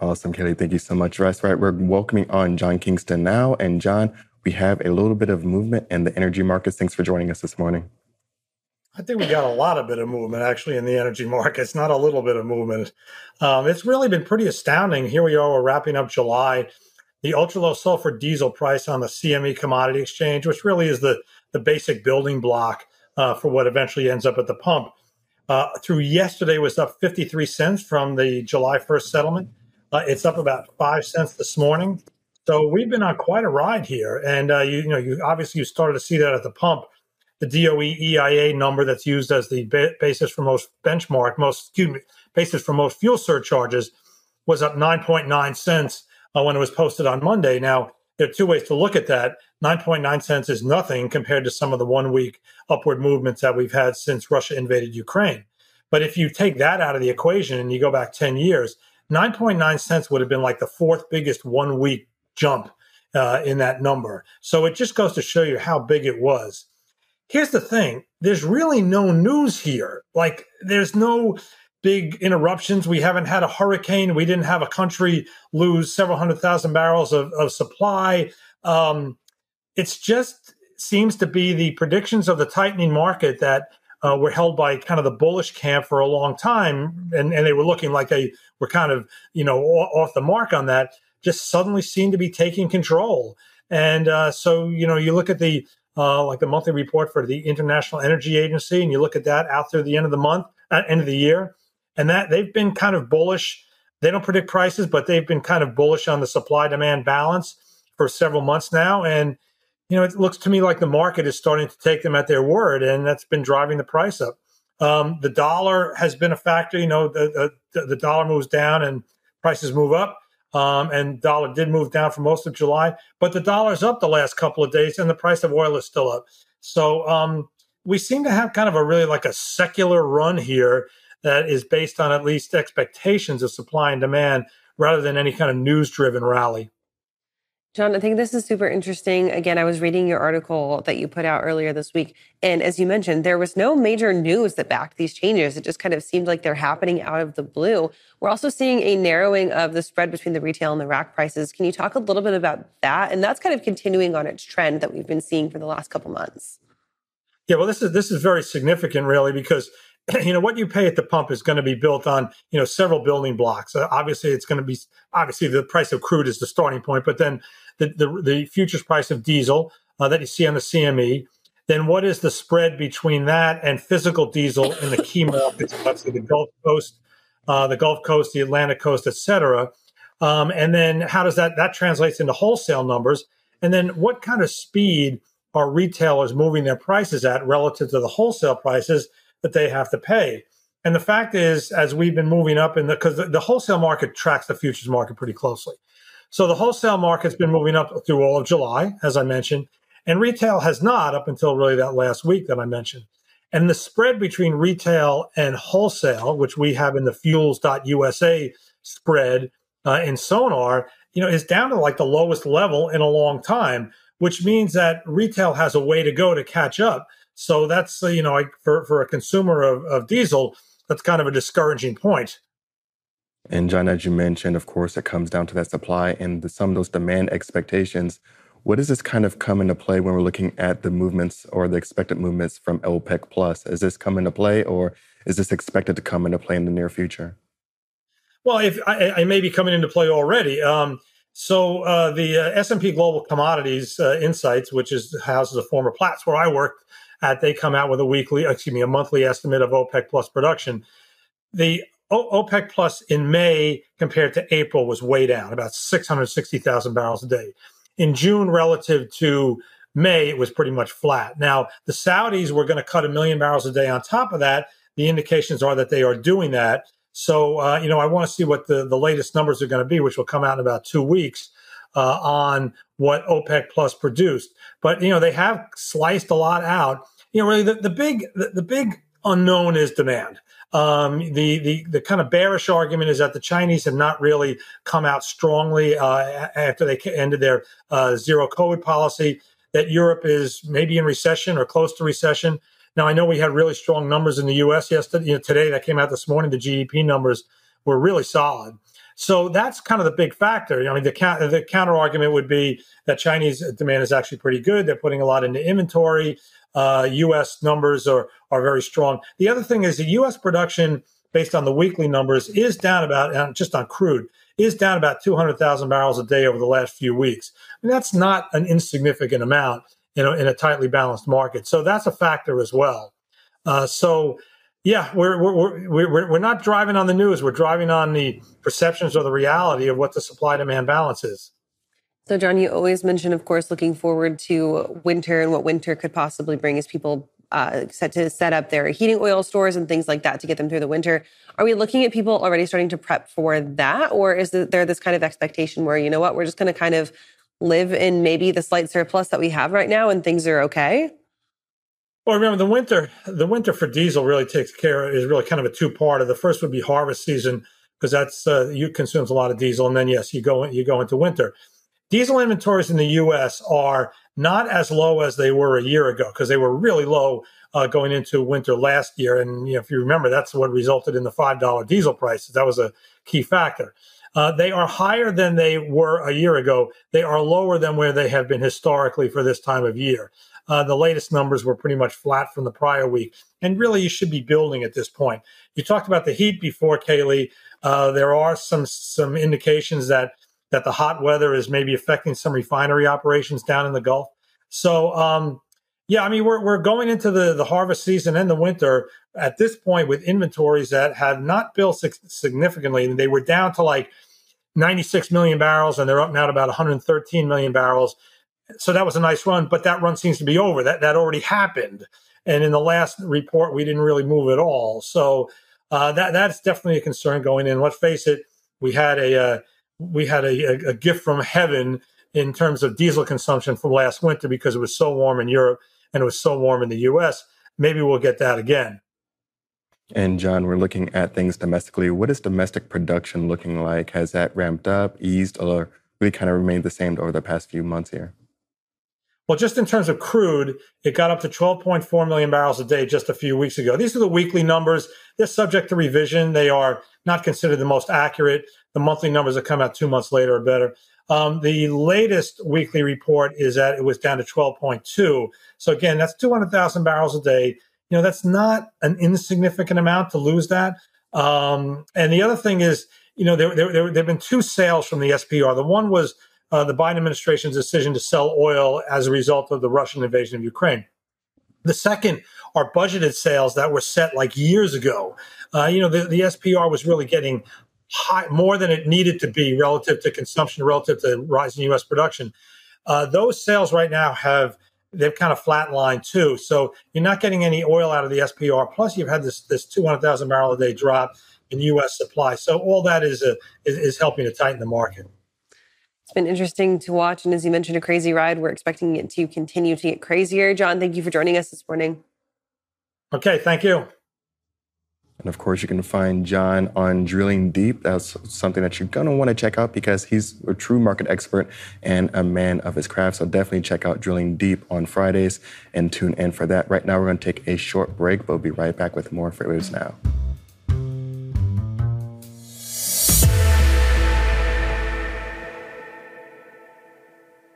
Awesome, Kelly. Thank you so much. That's right. We're welcoming on John Kingston now. And John, we have a little bit of movement in the energy markets. Thanks for joining us this morning. I think we got a lot of bit of movement actually in the energy markets, not a little bit of movement. Um, it's really been pretty astounding. Here we are, we're wrapping up July. The ultra low sulfur diesel price on the CME commodity exchange, which really is the, the basic building block uh, for what eventually ends up at the pump, uh, through yesterday was up 53 cents from the July 1st settlement. Uh, it's up about five cents this morning. So we've been on quite a ride here, and uh, you, you, know, you obviously you started to see that at the pump. The DOE EIA number that's used as the ba- basis for most benchmark, most excuse me, basis for most fuel surcharges, was up 9.9 cents uh, when it was posted on Monday. Now there are two ways to look at that. 9.9 cents is nothing compared to some of the one week upward movements that we've had since Russia invaded Ukraine. But if you take that out of the equation and you go back 10 years, 9.9 cents would have been like the fourth biggest one week jump uh, in that number. So it just goes to show you how big it was. Here's the thing there's really no news here. Like, there's no big interruptions. We haven't had a hurricane. We didn't have a country lose several hundred thousand barrels of, of supply. Um, it's just seems to be the predictions of the tightening market that uh, were held by kind of the bullish camp for a long time, and, and they were looking like they were kind of you know off the mark on that. Just suddenly seem to be taking control, and uh, so you know you look at the uh, like the monthly report for the International Energy Agency, and you look at that out through the end of the month, at end of the year, and that they've been kind of bullish. They don't predict prices, but they've been kind of bullish on the supply demand balance for several months now, and you know, it looks to me like the market is starting to take them at their word, and that's been driving the price up. Um, the dollar has been a factor. You know, the, the, the dollar moves down and prices move up. Um, and dollar did move down for most of July, but the dollar's up the last couple of days, and the price of oil is still up. So um, we seem to have kind of a really like a secular run here that is based on at least expectations of supply and demand rather than any kind of news driven rally. John, I think this is super interesting. Again, I was reading your article that you put out earlier this week. And as you mentioned, there was no major news that backed these changes. It just kind of seemed like they're happening out of the blue. We're also seeing a narrowing of the spread between the retail and the rack prices. Can you talk a little bit about that? And that's kind of continuing on its trend that we've been seeing for the last couple months. Yeah, well, this is this is very significant, really, because you know what you pay at the pump is going to be built on you know several building blocks. Uh, obviously, it's going to be obviously the price of crude is the starting point, but then the, the, the futures price of diesel uh, that you see on the CME, then what is the spread between that and physical diesel in the key markets, say the Gulf Coast, uh, the Gulf Coast, the Atlantic Coast, et cetera? Um, and then how does that that translates into wholesale numbers? And then what kind of speed are retailers moving their prices at relative to the wholesale prices that they have to pay? And the fact is, as we've been moving up in the because the, the wholesale market tracks the futures market pretty closely. So the wholesale market's been moving up through all of July, as I mentioned, and retail has not up until really that last week that I mentioned. And the spread between retail and wholesale, which we have in the fuels.usa spread uh, in Sonar, you know, is down to like the lowest level in a long time, which means that retail has a way to go to catch up. So that's, uh, you know, like for, for a consumer of, of diesel, that's kind of a discouraging point. And John, as you mentioned, of course, it comes down to that supply and the, some of those demand expectations. What does this kind of come into play when we're looking at the movements or the expected movements from OPEC Plus? Is this come into play, or is this expected to come into play in the near future? Well, if I, I may be coming into play already. Um, so uh, the uh, S&P Global Commodities uh, Insights, which is houses a former Platts where I worked at, they come out with a weekly, excuse me, a monthly estimate of OPEC Plus production. The OPEC Plus in May compared to April was way down, about 660,000 barrels a day. In June, relative to May, it was pretty much flat. Now, the Saudis were going to cut a million barrels a day on top of that. The indications are that they are doing that. So, uh, you know, I want to see what the, the latest numbers are going to be, which will come out in about two weeks uh, on what OPEC Plus produced. But, you know, they have sliced a lot out. You know, really the, the big, the, the big unknown is demand. Um, the, the the kind of bearish argument is that the Chinese have not really come out strongly uh, after they ended their uh, zero COVID policy. That Europe is maybe in recession or close to recession. Now I know we had really strong numbers in the U.S. yesterday. You know, today that came out this morning. The GDP numbers were really solid. So that's kind of the big factor. I mean, the, the counter argument would be that Chinese demand is actually pretty good. They're putting a lot into inventory. Uh, U.S. numbers are are very strong. The other thing is the U.S. production, based on the weekly numbers, is down about just on crude is down about 200,000 barrels a day over the last few weeks. And that's not an insignificant amount in a, in a tightly balanced market. So that's a factor as well. Uh, so yeah, we're, we're, we're, we're not driving on the news. We're driving on the perceptions or the reality of what the supply demand balance is. So, John, you always mention, of course, looking forward to winter and what winter could possibly bring as people uh, set to set up their heating oil stores and things like that to get them through the winter. Are we looking at people already starting to prep for that? Or is there this kind of expectation where, you know what, we're just going to kind of live in maybe the slight surplus that we have right now and things are okay? Well, remember the winter. The winter for diesel really takes care is really kind of a two part. Of the first would be harvest season because that's uh, you consumes a lot of diesel, and then yes, you go you go into winter. Diesel inventories in the U.S. are not as low as they were a year ago because they were really low uh, going into winter last year. And you know, if you remember, that's what resulted in the five dollar diesel prices. That was a key factor. Uh, they are higher than they were a year ago. They are lower than where they have been historically for this time of year. Uh, the latest numbers were pretty much flat from the prior week. And really, you should be building at this point. You talked about the heat before, Kaylee. Uh, there are some some indications that that the hot weather is maybe affecting some refinery operations down in the Gulf. So, um, yeah, I mean, we're, we're going into the, the harvest season and the winter at this point with inventories that have not built significantly. They were down to like 96 million barrels, and they're up now to about 113 million barrels so that was a nice run, but that run seems to be over. That that already happened, and in the last report, we didn't really move at all. So uh, that that's definitely a concern going in. Let's face it, we had a uh, we had a, a, gift from heaven in terms of diesel consumption from last winter because it was so warm in Europe and it was so warm in the U.S. Maybe we'll get that again. And John, we're looking at things domestically. What is domestic production looking like? Has that ramped up, eased, or really kind of remained the same over the past few months here? Well, just in terms of crude, it got up to 12.4 million barrels a day just a few weeks ago. These are the weekly numbers. They're subject to revision. They are not considered the most accurate. The monthly numbers that come out two months later are better. Um, the latest weekly report is that it was down to 12.2. So again, that's 200,000 barrels a day. You know, that's not an insignificant amount to lose that. Um, and the other thing is, you know, there, there, there, have been two sales from the SPR. The one was uh, the Biden administration's decision to sell oil as a result of the Russian invasion of Ukraine. The second are budgeted sales that were set like years ago. Uh, you know, the, the SPR was really getting high, more than it needed to be relative to consumption, relative to rising U.S. production. Uh, those sales right now have they've kind of flatlined too. So you're not getting any oil out of the SPR. Plus, you've had this this 200,000 barrel a day drop in U.S. supply. So all that is a, is, is helping to tighten the market. It's been interesting to watch. And as you mentioned, a crazy ride. We're expecting it to continue to get crazier. John, thank you for joining us this morning. Okay, thank you. And of course, you can find John on Drilling Deep. That's something that you're going to want to check out because he's a true market expert and a man of his craft. So definitely check out Drilling Deep on Fridays and tune in for that. Right now, we're going to take a short break, but we'll be right back with more Freightwaves Now.